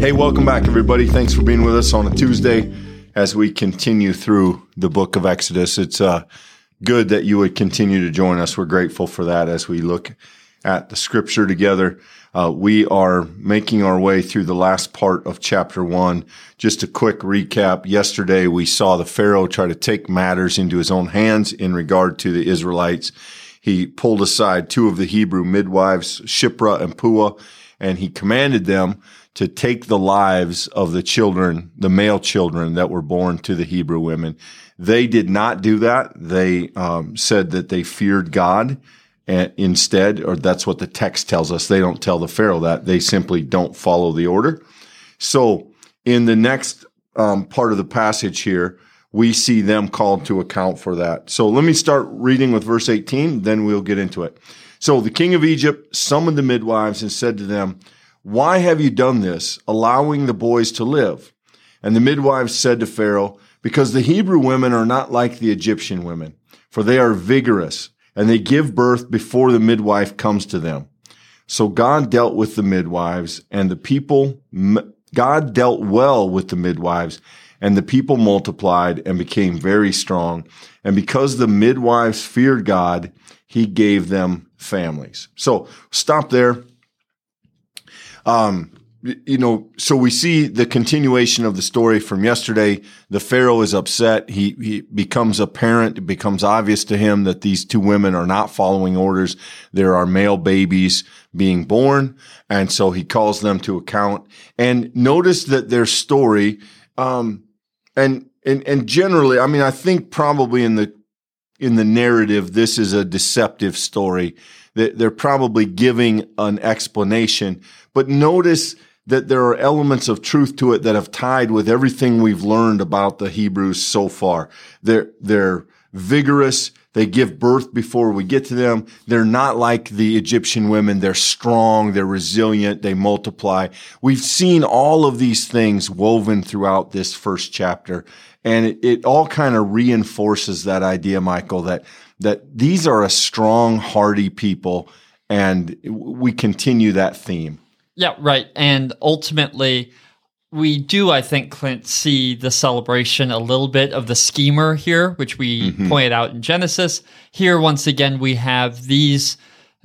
Hey, welcome back, everybody. Thanks for being with us on a Tuesday as we continue through the book of Exodus. It's uh, good that you would continue to join us. We're grateful for that as we look at the scripture together. Uh, we are making our way through the last part of chapter one. Just a quick recap. Yesterday, we saw the Pharaoh try to take matters into his own hands in regard to the Israelites. He pulled aside two of the Hebrew midwives, Shiphrah and Puah, and he commanded them to take the lives of the children, the male children that were born to the Hebrew women. They did not do that. They um, said that they feared God and instead, or that's what the text tells us. They don't tell the Pharaoh that. They simply don't follow the order. So in the next um, part of the passage here, we see them called to account for that. So let me start reading with verse 18, then we'll get into it. So the king of Egypt summoned the midwives and said to them, why have you done this, allowing the boys to live? And the midwives said to Pharaoh, Because the Hebrew women are not like the Egyptian women, for they are vigorous, and they give birth before the midwife comes to them. So God dealt with the midwives, and the people, God dealt well with the midwives, and the people multiplied and became very strong. And because the midwives feared God, he gave them families. So stop there. Um, you know, so we see the continuation of the story from yesterday. The Pharaoh is upset. He, he becomes apparent. It becomes obvious to him that these two women are not following orders. There are male babies being born. And so he calls them to account and notice that their story, um, and, and, and generally, I mean, I think probably in the, in the narrative, this is a deceptive story they're probably giving an explanation, but notice that there are elements of truth to it that have tied with everything we've learned about the Hebrews so far. They're, they're vigorous. They give birth before we get to them. They're not like the Egyptian women. They're strong. They're resilient. They multiply. We've seen all of these things woven throughout this first chapter. And it, it all kind of reinforces that idea, Michael, that that these are a strong, hardy people, and we continue that theme. Yeah, right. And ultimately, we do, I think, Clint, see the celebration a little bit of the schemer here, which we mm-hmm. pointed out in Genesis. Here, once again, we have these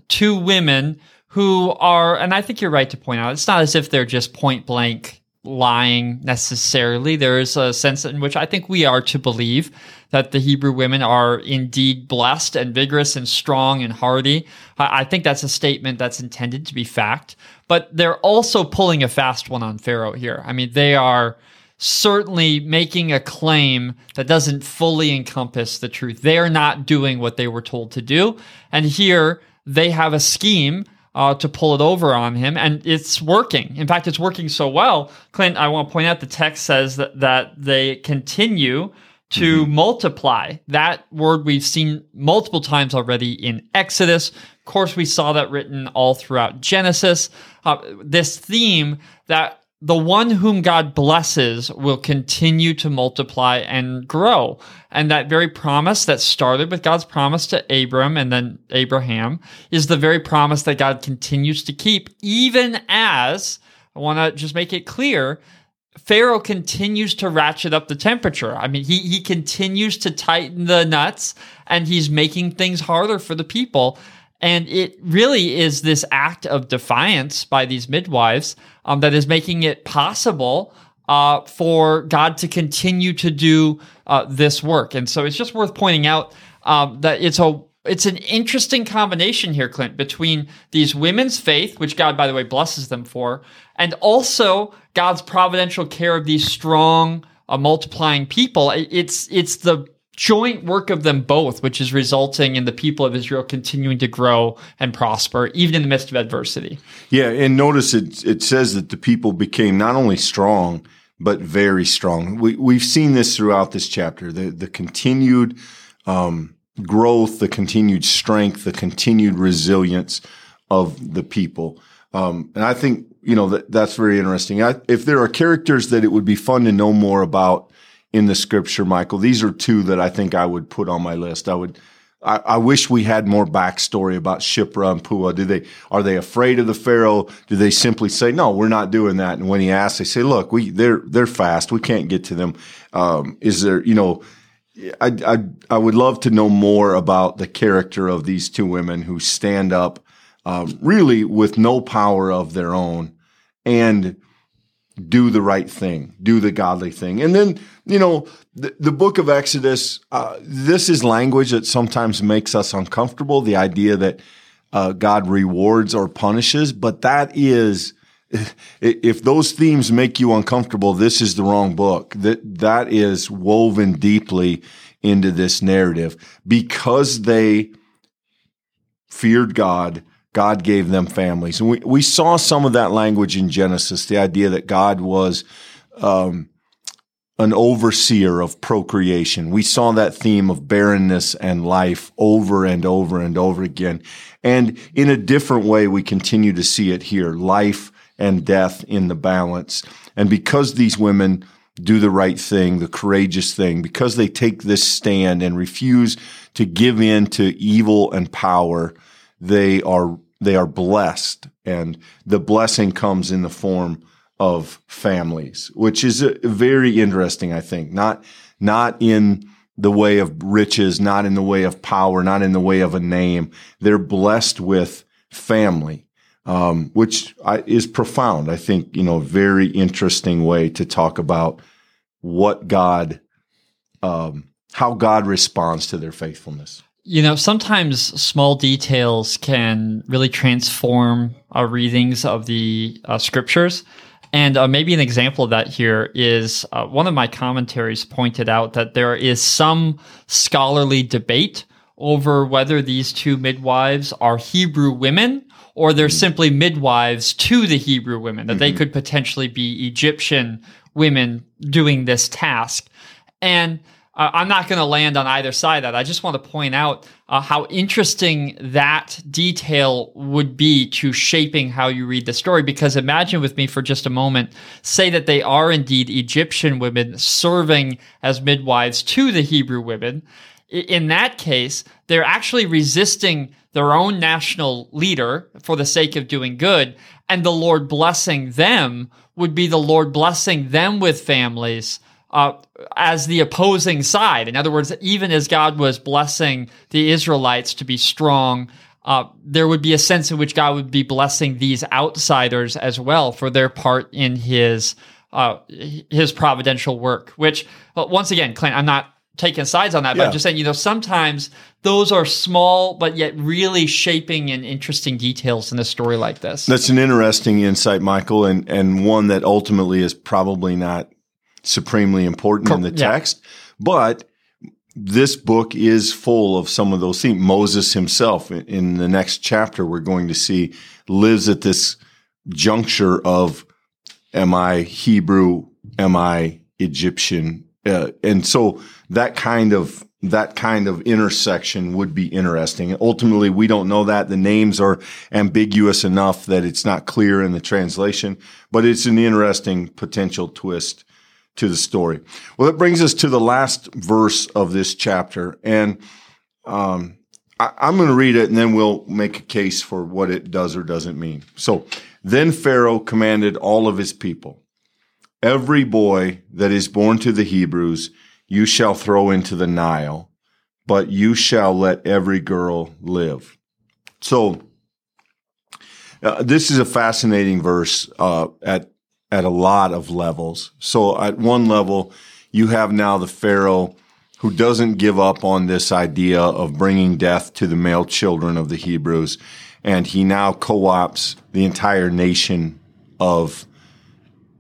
two women who are, and I think you're right to point out, it's not as if they're just point blank lying necessarily. There is a sense in which I think we are to believe that the Hebrew women are indeed blessed and vigorous and strong and hardy. I think that's a statement that's intended to be fact, but they're also pulling a fast one on Pharaoh here. I mean, they are certainly making a claim that doesn't fully encompass the truth. They are not doing what they were told to do. And here they have a scheme uh, to pull it over on him, and it's working. In fact, it's working so well. Clint, I want to point out the text says that, that they continue to mm-hmm. multiply. That word we've seen multiple times already in Exodus. Of course, we saw that written all throughout Genesis. Uh, this theme that the one whom God blesses will continue to multiply and grow. And that very promise that started with God's promise to Abram and then Abraham is the very promise that God continues to keep, even as I want to just make it clear Pharaoh continues to ratchet up the temperature. I mean, he, he continues to tighten the nuts and he's making things harder for the people. And it really is this act of defiance by these midwives um, that is making it possible uh, for God to continue to do uh, this work. And so it's just worth pointing out um, that it's a it's an interesting combination here, Clint, between these women's faith, which God, by the way, blesses them for, and also God's providential care of these strong, uh, multiplying people. It's it's the joint work of them both, which is resulting in the people of Israel continuing to grow and prosper, even in the midst of adversity. Yeah, and notice it it says that the people became not only strong but very strong. We we've seen this throughout this chapter. The the continued um, growth, the continued strength, the continued resilience of the people. Um, and I think you know that that's very interesting. I, if there are characters that it would be fun to know more about in the scripture, Michael, these are two that I think I would put on my list. I would I, I, wish we had more backstory about Shiphrah and Puah. Do they are they afraid of the Pharaoh? Do they simply say no, we're not doing that? And when he asks, they say, look, we they're they're fast, we can't get to them. Um, is there you know? I, I I would love to know more about the character of these two women who stand up, um, really with no power of their own, and do the right thing, do the godly thing. And then, you know, the, the book of Exodus, uh, this is language that sometimes makes us uncomfortable. The idea that uh, God rewards or punishes, but that is, if those themes make you uncomfortable, this is the wrong book. That that is woven deeply into this narrative because they feared God God gave them families. And we, we saw some of that language in Genesis, the idea that God was um, an overseer of procreation. We saw that theme of barrenness and life over and over and over again. And in a different way, we continue to see it here life and death in the balance. And because these women do the right thing, the courageous thing, because they take this stand and refuse to give in to evil and power, they are they are blessed and the blessing comes in the form of families which is very interesting i think. Not not in the way of riches not in the way of power not in the way of a name. They're blessed with family um, which I, is profound. I think you know very interesting way to talk about what god um, how god responds to their faithfulness you know, sometimes small details can really transform our readings of the uh, scriptures. And uh, maybe an example of that here is uh, one of my commentaries pointed out that there is some scholarly debate over whether these two midwives are Hebrew women or they're mm-hmm. simply midwives to the Hebrew women, that mm-hmm. they could potentially be Egyptian women doing this task. And uh, I'm not going to land on either side of that. I just want to point out uh, how interesting that detail would be to shaping how you read the story. Because imagine with me for just a moment, say that they are indeed Egyptian women serving as midwives to the Hebrew women. In that case, they're actually resisting their own national leader for the sake of doing good. And the Lord blessing them would be the Lord blessing them with families uh, as the opposing side. In other words, even as God was blessing the Israelites to be strong, uh, there would be a sense in which God would be blessing these outsiders as well for their part in His uh, His providential work. Which, well, once again, Clint, I'm not taking sides on that, yeah. but I'm just saying, you know, sometimes those are small but yet really shaping and interesting details in a story like this. That's an interesting insight, Michael, and and one that ultimately is probably not supremely important in the text, yeah. but this book is full of some of those themes. Moses himself in the next chapter, we're going to see lives at this juncture of, am I Hebrew? Am I Egyptian? Uh, and so that kind of that kind of intersection would be interesting. Ultimately, we don't know that. The names are ambiguous enough that it's not clear in the translation, but it's an interesting potential twist to the story. Well, that brings us to the last verse of this chapter. And um, I, I'm going to read it and then we'll make a case for what it does or doesn't mean. So then Pharaoh commanded all of his people Every boy that is born to the Hebrews, you shall throw into the Nile, but you shall let every girl live. So, uh, this is a fascinating verse uh, at at a lot of levels. So at one level, you have now the Pharaoh who doesn't give up on this idea of bringing death to the male children of the Hebrews. And he now co-ops the entire nation of,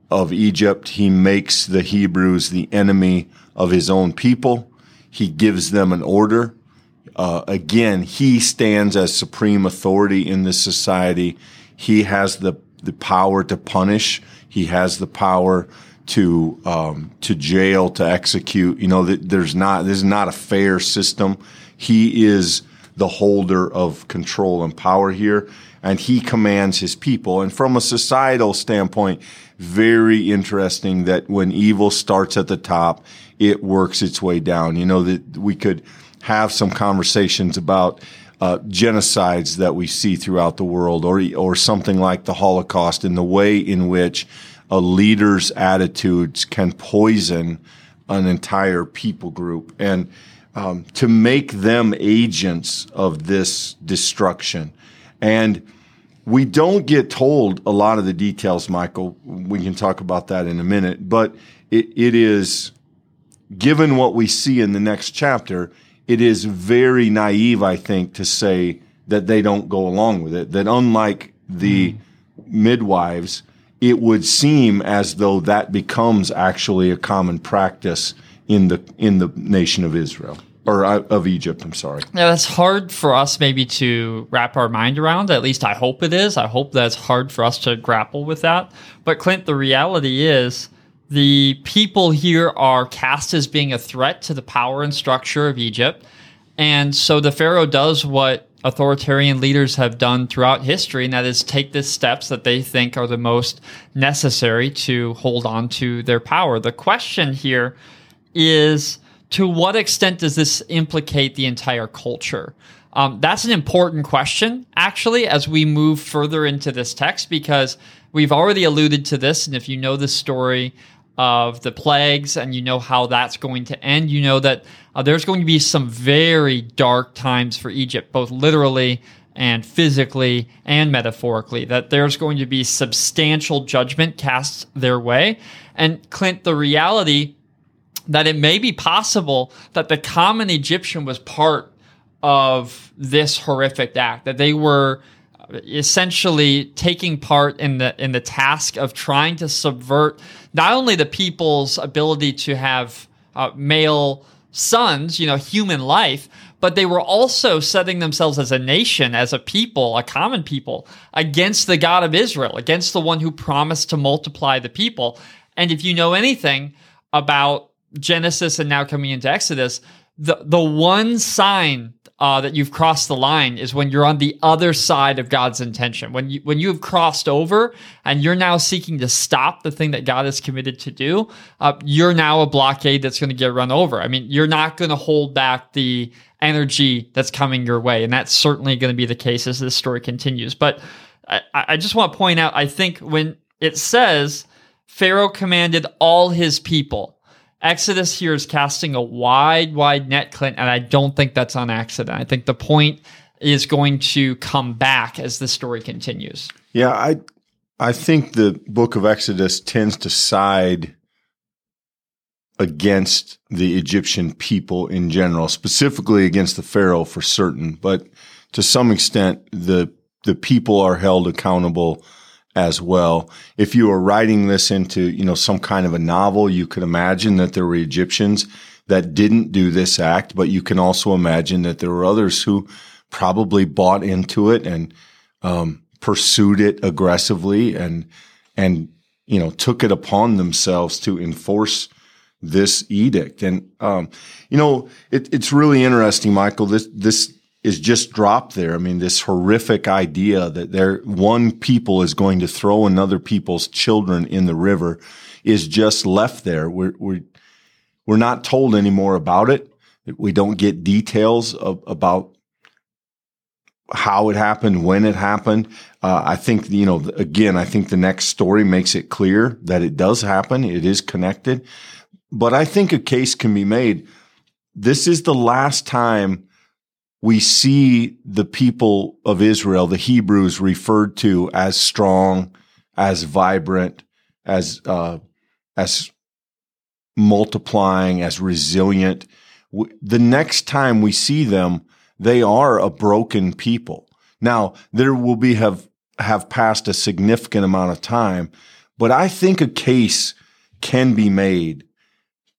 of Egypt. He makes the Hebrews the enemy of his own people. He gives them an order. Uh, again, he stands as supreme authority in this society. He has the, the power to punish he has the power to um, to jail to execute. You know, there's not this is not a fair system. He is the holder of control and power here, and he commands his people. And from a societal standpoint, very interesting that when evil starts at the top, it works its way down. You know that we could have some conversations about uh, genocides that we see throughout the world, or or something like the Holocaust, and the way in which a leader's attitudes can poison an entire people group, and um, to make them agents of this destruction, and we don't get told a lot of the details, Michael. We can talk about that in a minute, but it, it is given what we see in the next chapter, it is very naive, I think, to say that they don't go along with it. That unlike the mm. midwives, it would seem as though that becomes actually a common practice in the in the nation of Israel or uh, of Egypt. I'm sorry. Yeah, that's hard for us maybe to wrap our mind around. At least I hope it is. I hope that's hard for us to grapple with that. But Clint, the reality is the people here are cast as being a threat to the power and structure of Egypt. And so the Pharaoh does what authoritarian leaders have done throughout history, and that is take the steps that they think are the most necessary to hold on to their power. The question here is to what extent does this implicate the entire culture? Um, that's an important question, actually, as we move further into this text, because we've already alluded to this. And if you know the story of the plagues and you know how that's going to end, you know that uh, there's going to be some very dark times for Egypt, both literally and physically and metaphorically, that there's going to be substantial judgment cast their way. And Clint, the reality that it may be possible that the common Egyptian was part of this horrific act, that they were essentially taking part in the in the task of trying to subvert not only the people's ability to have uh, male sons, you know, human life, but they were also setting themselves as a nation, as a people, a common people, against the God of Israel, against the one who promised to multiply the people. And if you know anything about Genesis and now coming into Exodus, the the one sign uh, that you've crossed the line is when you're on the other side of God's intention. When you when you have crossed over and you're now seeking to stop the thing that God is committed to do, uh, you're now a blockade that's going to get run over. I mean, you're not going to hold back the energy that's coming your way, and that's certainly going to be the case as this story continues. But I, I just want to point out, I think when it says Pharaoh commanded all his people Exodus here is casting a wide, wide net, Clint, and I don't think that's on accident. I think the point is going to come back as the story continues. Yeah, I I think the book of Exodus tends to side against the Egyptian people in general, specifically against the Pharaoh for certain, but to some extent the the people are held accountable as well. If you were writing this into, you know, some kind of a novel, you could imagine that there were Egyptians that didn't do this act, but you can also imagine that there were others who probably bought into it and um, pursued it aggressively and and you know took it upon themselves to enforce this edict. And um, you know, it, it's really interesting, Michael. This this is just dropped there. I mean, this horrific idea that there one people is going to throw another people's children in the river is just left there. We're we're we're not told any more about it. We don't get details of, about how it happened, when it happened. Uh, I think you know again. I think the next story makes it clear that it does happen. It is connected, but I think a case can be made. This is the last time we see the people of Israel, the Hebrews, referred to as strong, as vibrant, as uh, as multiplying, as resilient. The next time we see them, they are a broken people. Now there will be have have passed a significant amount of time, but I think a case can be made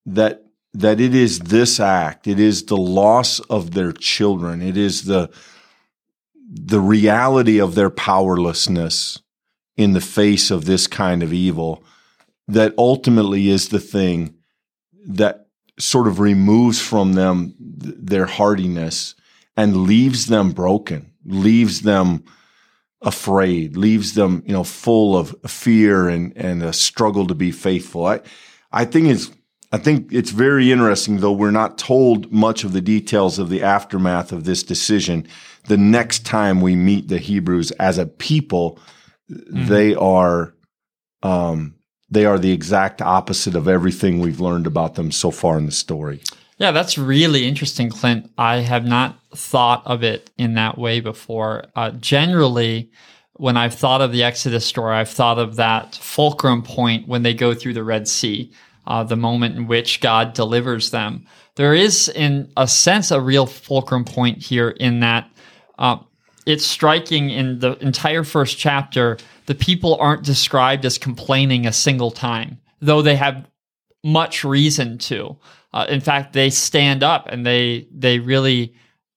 that that it is this act, it is the loss of their children, it is the the reality of their powerlessness in the face of this kind of evil that ultimately is the thing that sort of removes from them their hardiness and leaves them broken, leaves them afraid, leaves them, you know, full of fear and, and a struggle to be faithful. I, I think it's I think it's very interesting, though we're not told much of the details of the aftermath of this decision. The next time we meet the Hebrews as a people, mm-hmm. they are um, they are the exact opposite of everything we've learned about them so far in the story. Yeah, that's really interesting, Clint. I have not thought of it in that way before. Uh, generally, when I've thought of the Exodus story, I've thought of that fulcrum point when they go through the Red Sea, uh, the moment in which God delivers them. There is, in a sense, a real fulcrum point here in that uh, it's striking in the entire first chapter, the people aren't described as complaining a single time, though they have much reason to. Uh, in fact, they stand up and they they really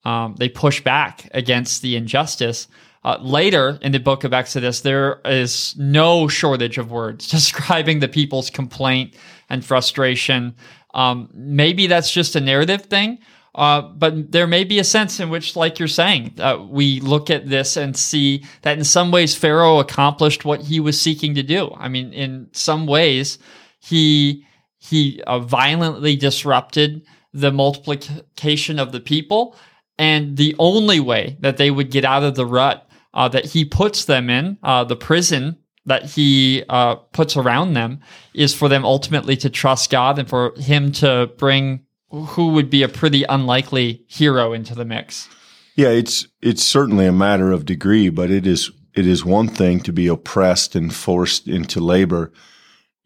um, they push back against the injustice. Uh, later in the book of Exodus, there is no shortage of words describing the people's complaint and frustration. Um, maybe that's just a narrative thing, uh, but there may be a sense in which, like you're saying, uh, we look at this and see that in some ways Pharaoh accomplished what he was seeking to do. I mean, in some ways, he he uh, violently disrupted the multiplication of the people. And the only way that they would get out of the rut uh, that he puts them in, uh, the prison that he uh, puts around them, is for them ultimately to trust God and for him to bring who would be a pretty unlikely hero into the mix. Yeah, it's it's certainly a matter of degree, but it is it is one thing to be oppressed and forced into labor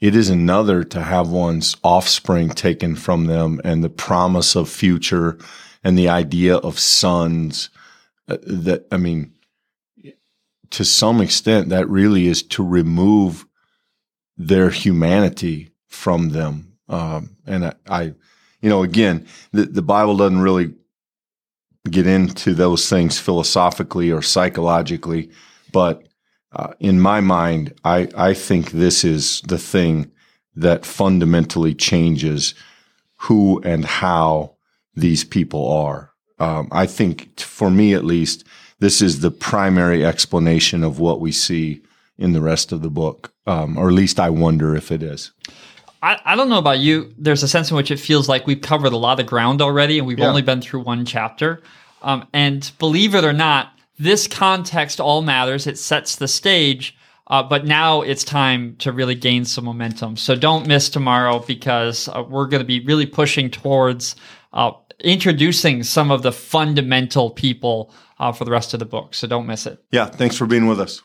it is another to have one's offspring taken from them and the promise of future and the idea of sons. Uh, that, I mean, to some extent, that really is to remove their humanity from them. Um, and I, I, you know, again, the, the Bible doesn't really get into those things philosophically or psychologically, but uh, in my mind, I, I think this is the thing that fundamentally changes who and how these people are. Um, I think, for me at least, this is the primary explanation of what we see in the rest of the book, um, or at least I wonder if it is. I, I don't know about you. There's a sense in which it feels like we've covered a lot of ground already, and we've yeah. only been through one chapter. Um, and believe it or not, this context all matters. It sets the stage. Uh, but now it's time to really gain some momentum. So don't miss tomorrow because uh, we're going to be really pushing towards uh, introducing some of the fundamental people uh, for the rest of the book. So don't miss it. Yeah. Thanks for being with us.